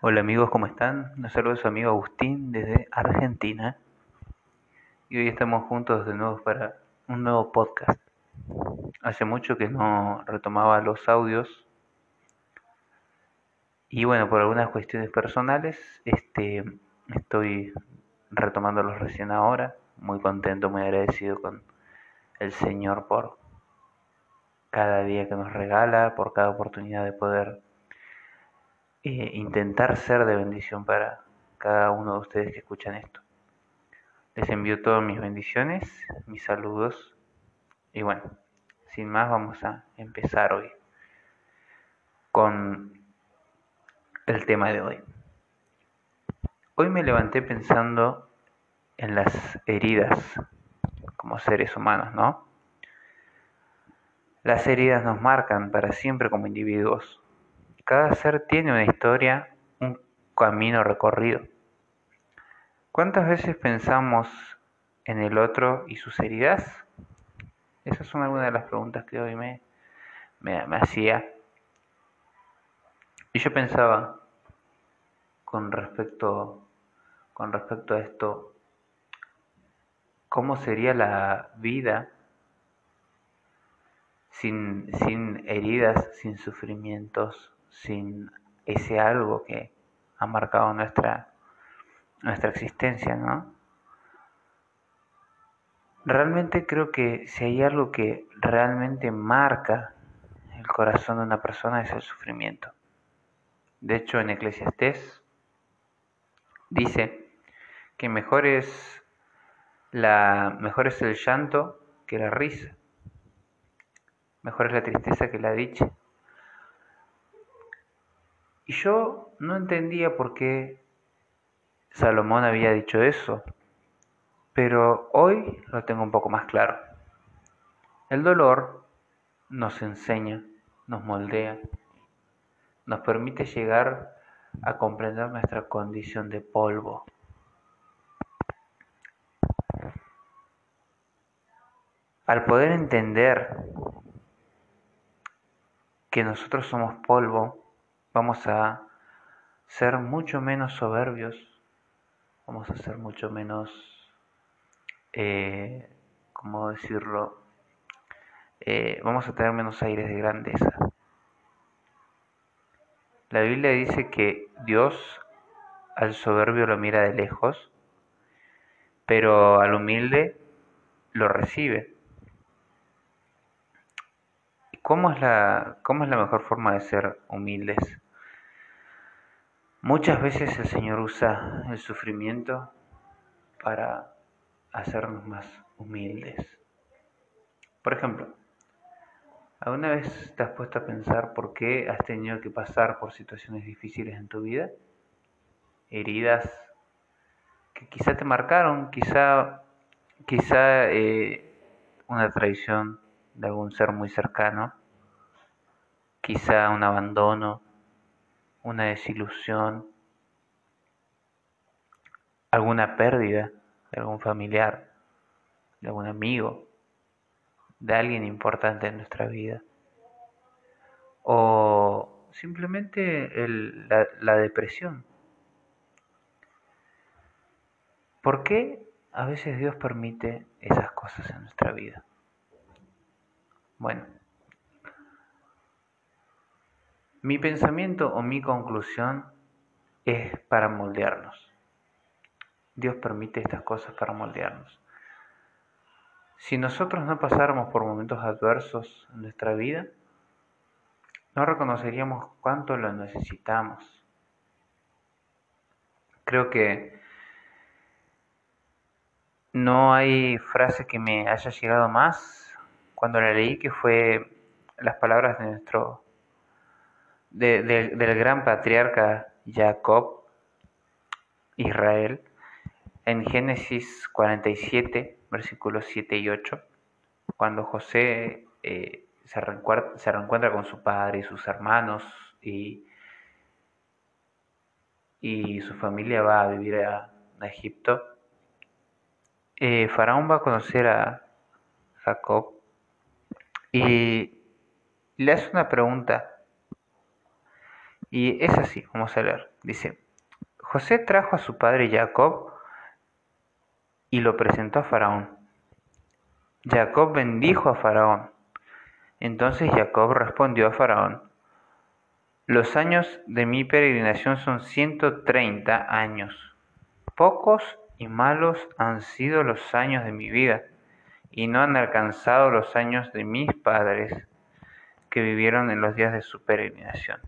Hola amigos, ¿cómo están? Un saludo a su amigo Agustín desde Argentina. Y hoy estamos juntos de nuevo para un nuevo podcast. Hace mucho que no retomaba los audios. Y bueno, por algunas cuestiones personales, este, estoy retomándolos recién ahora. Muy contento, muy agradecido con el Señor por cada día que nos regala, por cada oportunidad de poder eh, intentar ser de bendición para cada uno de ustedes que escuchan esto. Les envío todas mis bendiciones, mis saludos y bueno, sin más vamos a empezar hoy con el tema de hoy. Hoy me levanté pensando en las heridas como seres humanos, ¿no? Las heridas nos marcan para siempre como individuos. Cada ser tiene una historia, un camino recorrido. ¿Cuántas veces pensamos en el otro y sus heridas? Esas son algunas de las preguntas que hoy me, hacía. Y yo pensaba con respecto, con respecto a esto, ¿cómo sería la vida sin, sin heridas, sin sufrimientos, sin ese algo que ha marcado nuestra, nuestra existencia, ¿no? Realmente creo que si hay algo que realmente marca el corazón de una persona es el sufrimiento. De hecho, en Eclesiastés dice que mejor es, la, mejor es el llanto que la risa, mejor es la tristeza que la dicha. Y yo no entendía por qué Salomón había dicho eso, pero hoy lo tengo un poco más claro. El dolor nos enseña, nos moldea, nos permite llegar a comprender nuestra condición de polvo. Al poder entender que nosotros somos polvo, vamos a ser mucho menos soberbios, vamos a ser mucho menos, eh, ¿cómo decirlo? Eh, vamos a tener menos aires de grandeza. La Biblia dice que Dios al soberbio lo mira de lejos, pero al humilde lo recibe. ¿Cómo es la, cómo es la mejor forma de ser humildes? Muchas veces el Señor usa el sufrimiento para hacernos más humildes. Por ejemplo, ¿alguna vez te has puesto a pensar por qué has tenido que pasar por situaciones difíciles en tu vida? Heridas que quizá te marcaron, quizá, quizá eh, una traición de algún ser muy cercano, quizá un abandono, una desilusión, alguna pérdida de algún familiar, de algún amigo, de alguien importante en nuestra vida. O simplemente la, la depresión. ¿Por qué a veces Dios permite esas cosas en nuestra vida? Bueno, mi pensamiento o mi conclusión es para moldearnos. Dios permite estas cosas para moldearnos. Si nosotros no pasáramos por momentos adversos en nuestra vida, no reconoceríamos cuánto lo necesitamos. Creo que no hay frase que me haya llegado más cuando la leí, que fue las palabras de nuestro, del gran patriarca Jacob, Israel, en Génesis 47, versículos 7 y 8, cuando José eh, se, reencuentra, con su padre y sus hermanos y, y su familia va a vivir a, Egipto, eh, Faraón va a conocer a Jacob y le hace una pregunta Y es así, vamos a leer. Dice, José trajo a su padre Jacob y lo presentó a Faraón. Jacob bendijo a Faraón. Entonces Jacob respondió a Faraón, los años de mi peregrinación son 130 años. Pocos y malos han sido los años de mi vida, y no han alcanzado los años de mis padres que vivieron en los días de su peregrinación.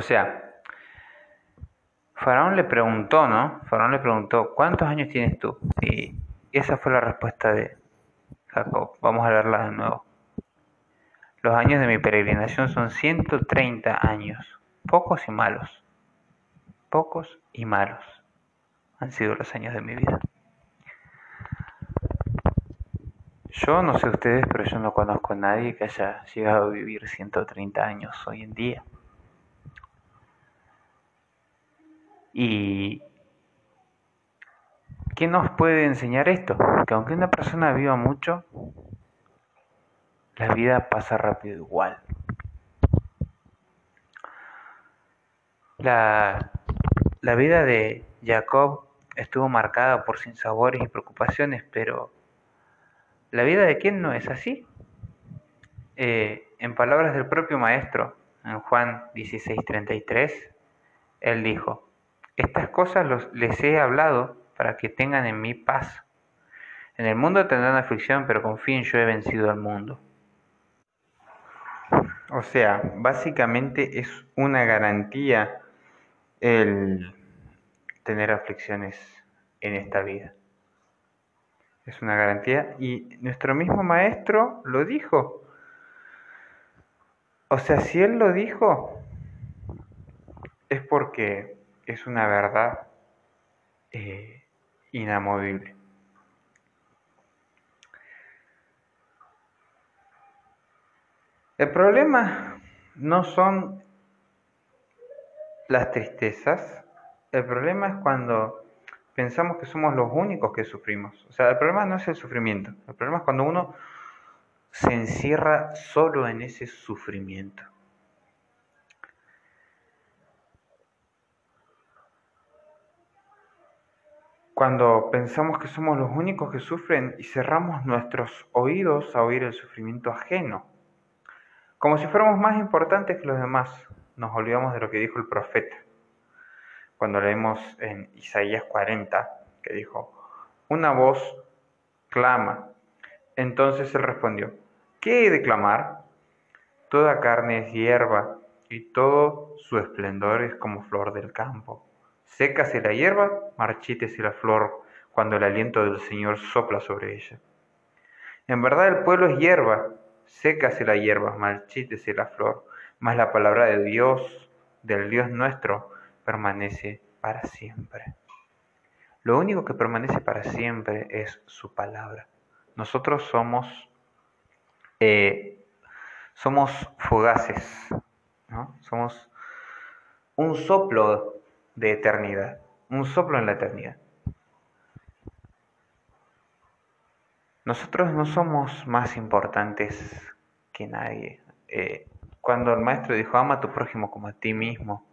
O sea, Faraón le preguntó, ¿no? Faraón le preguntó, ¿cuántos años tienes tú? Y esa fue la respuesta de Jacob. Vamos a leerla de nuevo. Los años de mi peregrinación son 130 años, pocos y malos. Pocos y malos han sido los años de mi vida. Yo no sé ustedes, pero yo no conozco a nadie que haya llegado a vivir 130 años hoy en día. ¿Y qué nos puede enseñar esto? Que aunque una persona viva mucho, la vida pasa rápido igual. La, la vida de Jacob estuvo marcada por sinsabores y preocupaciones, pero la vida de quién no es así. Eh, en palabras del propio maestro, en Juan 16:33, él dijo, estas cosas les he hablado para que tengan en mí paz. En el mundo tendrán aflicción, pero confíen, yo he vencido al mundo. O sea, básicamente es una garantía el tener aflicciones en esta vida. Es una garantía y nuestro mismo maestro lo dijo. O sea, si él lo dijo, es porque es una verdad eh, inamovible. El problema no son las tristezas, el problema es cuando pensamos que somos los únicos que sufrimos. O sea, el problema no es el sufrimiento, el problema es cuando uno se encierra solo en ese sufrimiento. Cuando pensamos que somos los únicos que sufren y cerramos nuestros oídos a oír el sufrimiento ajeno. Como si fuéramos más importantes que los demás, nos olvidamos de lo que dijo el profeta. Cuando leemos en Isaías 40, que dijo, una voz clama. Entonces él respondió, ¿qué he de clamar? Toda carne es hierba y todo su esplendor es como flor del campo. Sécase la hierba, marchítese la flor cuando el aliento del Señor sopla sobre ella. En verdad el pueblo es hierba, sécase la hierba, marchítese la flor, mas la palabra de Dios, del Dios nuestro, permanece para siempre. Lo único que permanece para siempre es su palabra. Nosotros somos, eh, somos fugaces, ¿no? somos un soplo de eternidad, un soplo en la eternidad. Nosotros no somos más importantes que nadie. Eh, cuando el maestro dijo, ama a tu prójimo como a ti mismo,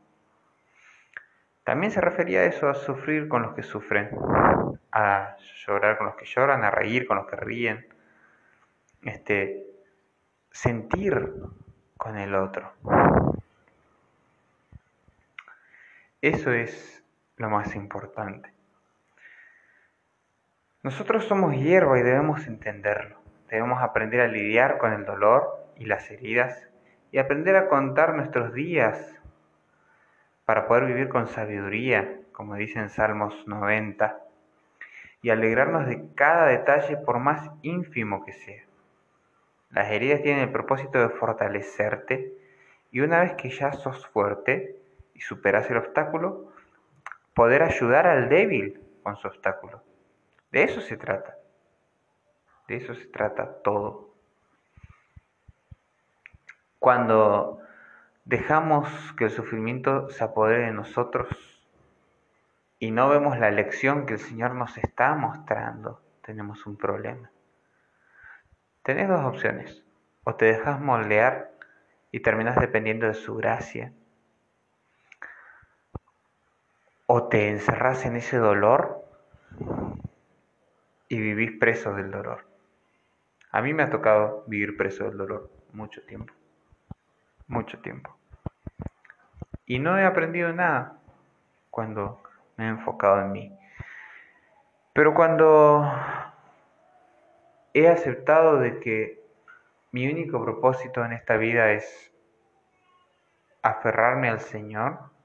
también se refería a eso, a sufrir con los que sufren, a llorar con los que lloran, a reír con los que ríen, este, sentir con el otro. Eso es lo más importante. Nosotros somos hierba y debemos entenderlo. Debemos aprender a lidiar con el dolor y las heridas y aprender a contar nuestros días para poder vivir con sabiduría, como dice en Salmos 90, y alegrarnos de cada detalle por más ínfimo que sea. Las heridas tienen el propósito de fortalecerte y una vez que ya sos fuerte, y superas el obstáculo, poder ayudar al débil con su obstáculo. De eso se trata. De eso se trata todo. Cuando dejamos que el sufrimiento se apodere de nosotros y no vemos la lección que el Señor nos está mostrando, tenemos un problema. Tenés dos opciones. O te dejas moldear y terminas dependiendo de su gracia. O te en ese dolor y vivís preso del dolor. A mí me ha tocado vivir preso del dolor mucho tiempo. Mucho tiempo. Y no he aprendido nada cuando me he enfocado en mí. Pero cuando he aceptado de que mi único propósito en esta vida es aferrarme al Señor,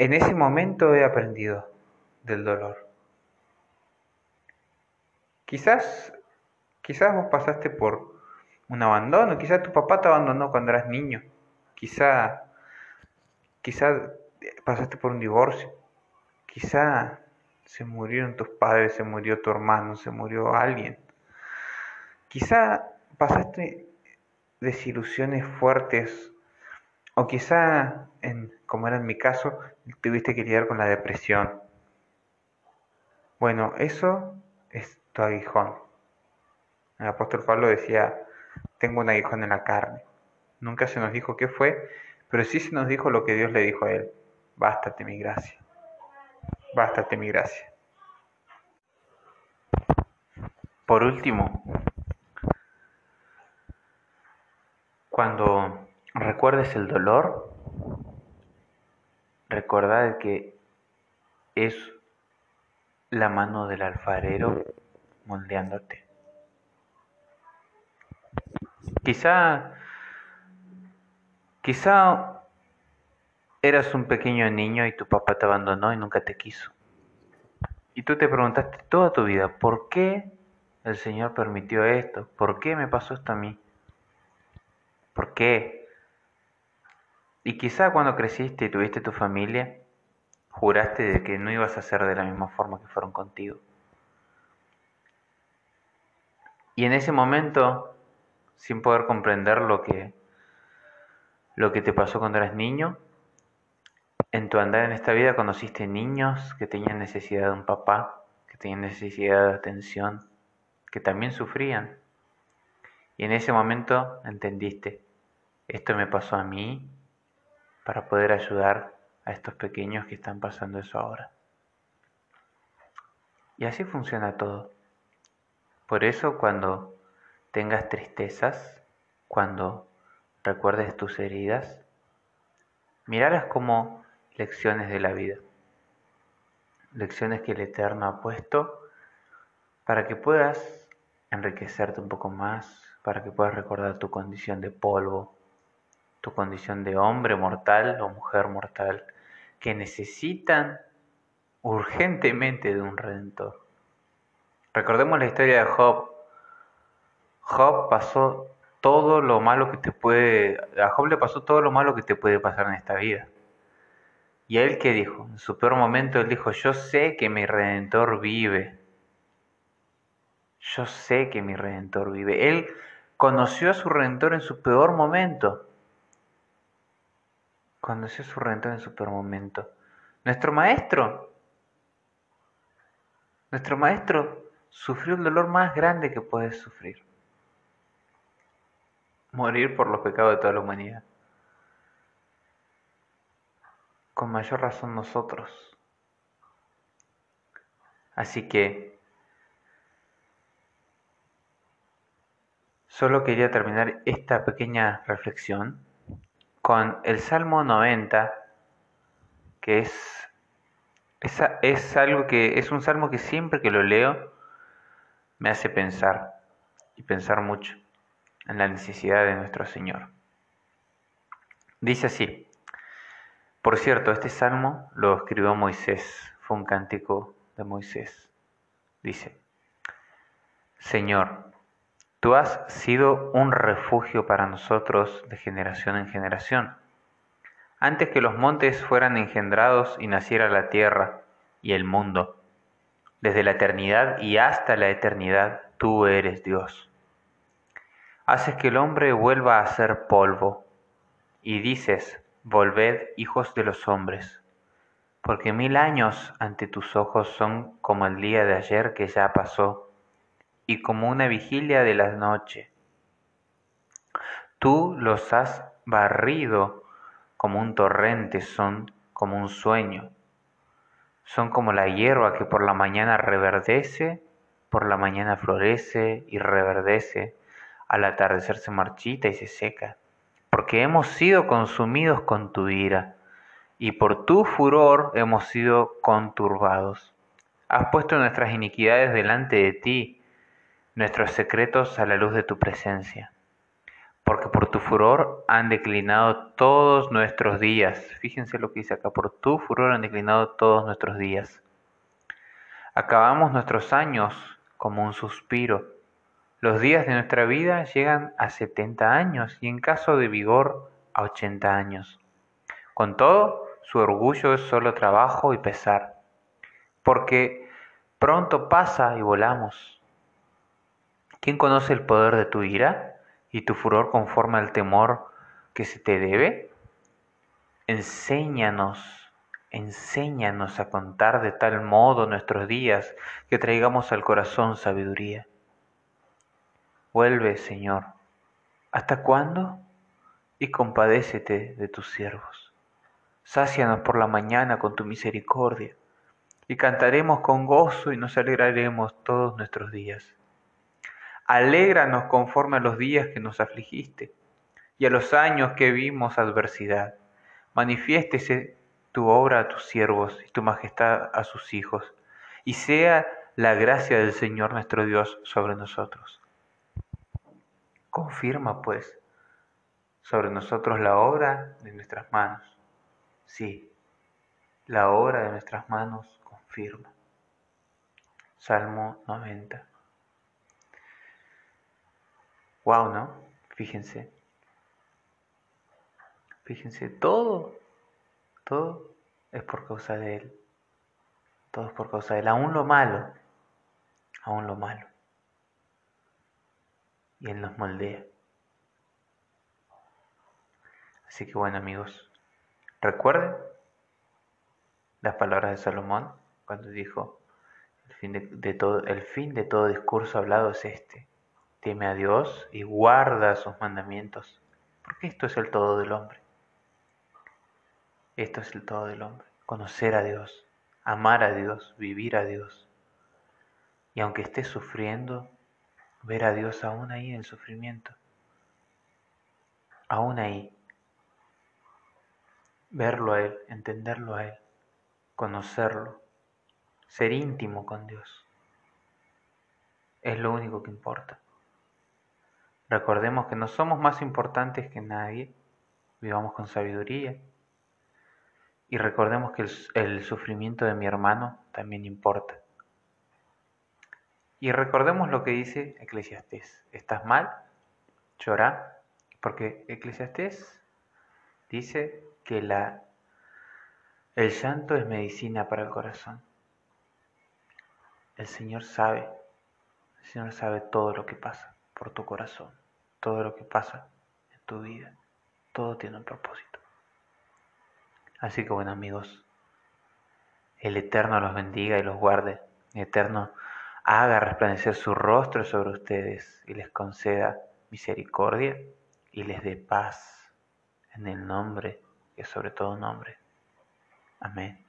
en ese momento he aprendido del dolor. Quizás, quizás vos pasaste por un abandono, quizás tu papá te abandonó cuando eras niño, quizás, quizás pasaste por un divorcio, quizás se murieron tus padres, se murió tu hermano, se murió alguien. Quizá pasaste desilusiones fuertes o quizá, en, como era en mi caso, tuviste que lidiar con la depresión. Bueno, eso es tu aguijón. El apóstol Pablo decía, tengo un aguijón en la carne. Nunca se nos dijo qué fue, pero sí se nos dijo lo que Dios le dijo a él. Bástate mi gracia. Bástate mi gracia. Por último, cuando recuerdes el dolor, recordad que es la mano del alfarero moldeándote. Quizá, quizá eras un pequeño niño y tu papá te abandonó y nunca te quiso. Y tú te preguntaste toda tu vida, ¿por qué el Señor permitió esto? ¿Por qué me pasó esto a mí? ¿Por qué? Y quizá cuando creciste y tuviste tu familia, juraste de que no ibas a ser de la misma forma que fueron contigo. Y en ese momento, sin poder comprender lo que, lo que te pasó cuando eras niño, en tu andar en esta vida conociste niños que tenían necesidad de un papá, que tenían necesidad de atención, que también sufrían. Y en ese momento entendiste, esto me pasó a mí para poder ayudar a estos pequeños que están pasando eso ahora. Y así funciona todo. Por eso cuando tengas tristezas, cuando recuerdes tus heridas, miralas como lecciones de la vida. Lecciones que el Eterno ha puesto para que puedas enriquecerte un poco más, para que puedas recordar tu condición de polvo, tu condición de hombre mortal o mujer mortal, que necesitan urgentemente de un redentor. Recordemos la historia de Job. Job pasó todo lo malo que te puede, a Job le pasó todo lo malo que te puede pasar en esta vida. Y a él que dijo, en su peor momento él dijo, yo sé que mi redentor vive. Yo sé que mi redentor vive. Él conoció a su redentor en su peor momento. Conoció a su redentor en su peor momento. Nuestro maestro, nuestro maestro sufrió el dolor más grande que puedes sufrir. Morir por los pecados de toda la humanidad. Con mayor razón nosotros. Así que solo quería terminar esta pequeña reflexión con el Salmo 90, que es, es, algo que es un salmo que siempre que lo leo me hace pensar y pensar mucho en la necesidad de nuestro Señor. Dice así, por cierto, este salmo lo escribió Moisés, fue un cántico de Moisés. Dice, Señor, tú has sido un refugio para nosotros de generación en generación. Antes que los montes fueran engendrados y naciera la tierra y el mundo, desde la eternidad y hasta la eternidad, tú eres Dios. Haces que el hombre vuelva a ser polvo, y dices, volved hijos de los hombres, porque mil años ante tus ojos son como el día de ayer que ya pasó, y como una vigilia de la noche. Tú los has barrido como un torrente, son como un sueño. Son como la hierba que por la mañana reverdece, por la mañana florece y reverdece, al atardecer se marchita y se seca, porque hemos sido consumidos con tu ira, y por tu furor hemos sido conturbados. Has puesto nuestras iniquidades delante de ti, nuestros secretos a la luz de tu presencia. Porque por tu furor han declinado todos nuestros días. Fíjense lo que dice acá, por tu furor han declinado todos nuestros días. Acabamos nuestros años como un suspiro. Los días de nuestra vida llegan a 70 años y en caso de vigor a 80 años. Con todo, su orgullo es solo trabajo y pesar porque pronto pasa y volamos. ¿Quién conoce el poder de tu ira y tu furor conforme al temor que se te debe? Enséñanos, enséñanos a contar de tal modo nuestros días que traigamos al corazón sabiduría. Vuelve, Señor, ¿hasta cuándo? Y compadécete de tus siervos. Sácianos por la mañana con tu misericordia y cantaremos con gozo y nos alegraremos todos nuestros días. Alégranos conforme a los días que nos afligiste y a los años que vimos adversidad. Manifiéstese tu obra a tus siervos y tu majestad a sus hijos, y sea la gracia del Señor nuestro Dios sobre nosotros. Confirma, pues, sobre nosotros la obra de nuestras manos. Sí, la obra de nuestras manos firma. Salmo 90. Wow, ¿no? Fíjense. Fíjense, todo, todo es por causa de Él. Todo es por causa de Él. Aún lo malo, aún lo malo. Y Él nos moldea. Así que bueno amigos, recuerden las palabras de Salomón cuando dijo, el fin de, el fin de todo discurso hablado es este, teme a Dios y guarda sus mandamientos, porque esto es el todo del hombre. Esto es el todo del hombre, conocer a Dios, amar a Dios, vivir a Dios. Y aunque estés sufriendo, ver a Dios aún ahí en el sufrimiento, aún ahí, verlo a Él, entenderlo a Él, conocerlo, ser íntimo con Dios. Es lo único que importa. Recordemos que no somos más importantes que nadie, vivamos con sabiduría. Y recordemos que el, sufrimiento de mi hermano también importa. Y recordemos lo que dice Eclesiastés. ¿Estás mal? Llora. Porque Eclesiastés dice que la, el llanto es medicina para el corazón. El Señor sabe, el Señor sabe todo lo que pasa por tu corazón, todo lo que pasa en tu vida, todo tiene un propósito. Así que bueno amigos, el Eterno los bendiga y los guarde, el Eterno haga resplandecer su rostro sobre ustedes y les conceda misericordia y les dé paz en el nombre que sobre todo nombre. Amén.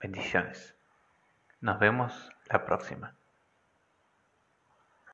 Bendiciones. Nos vemos la próxima.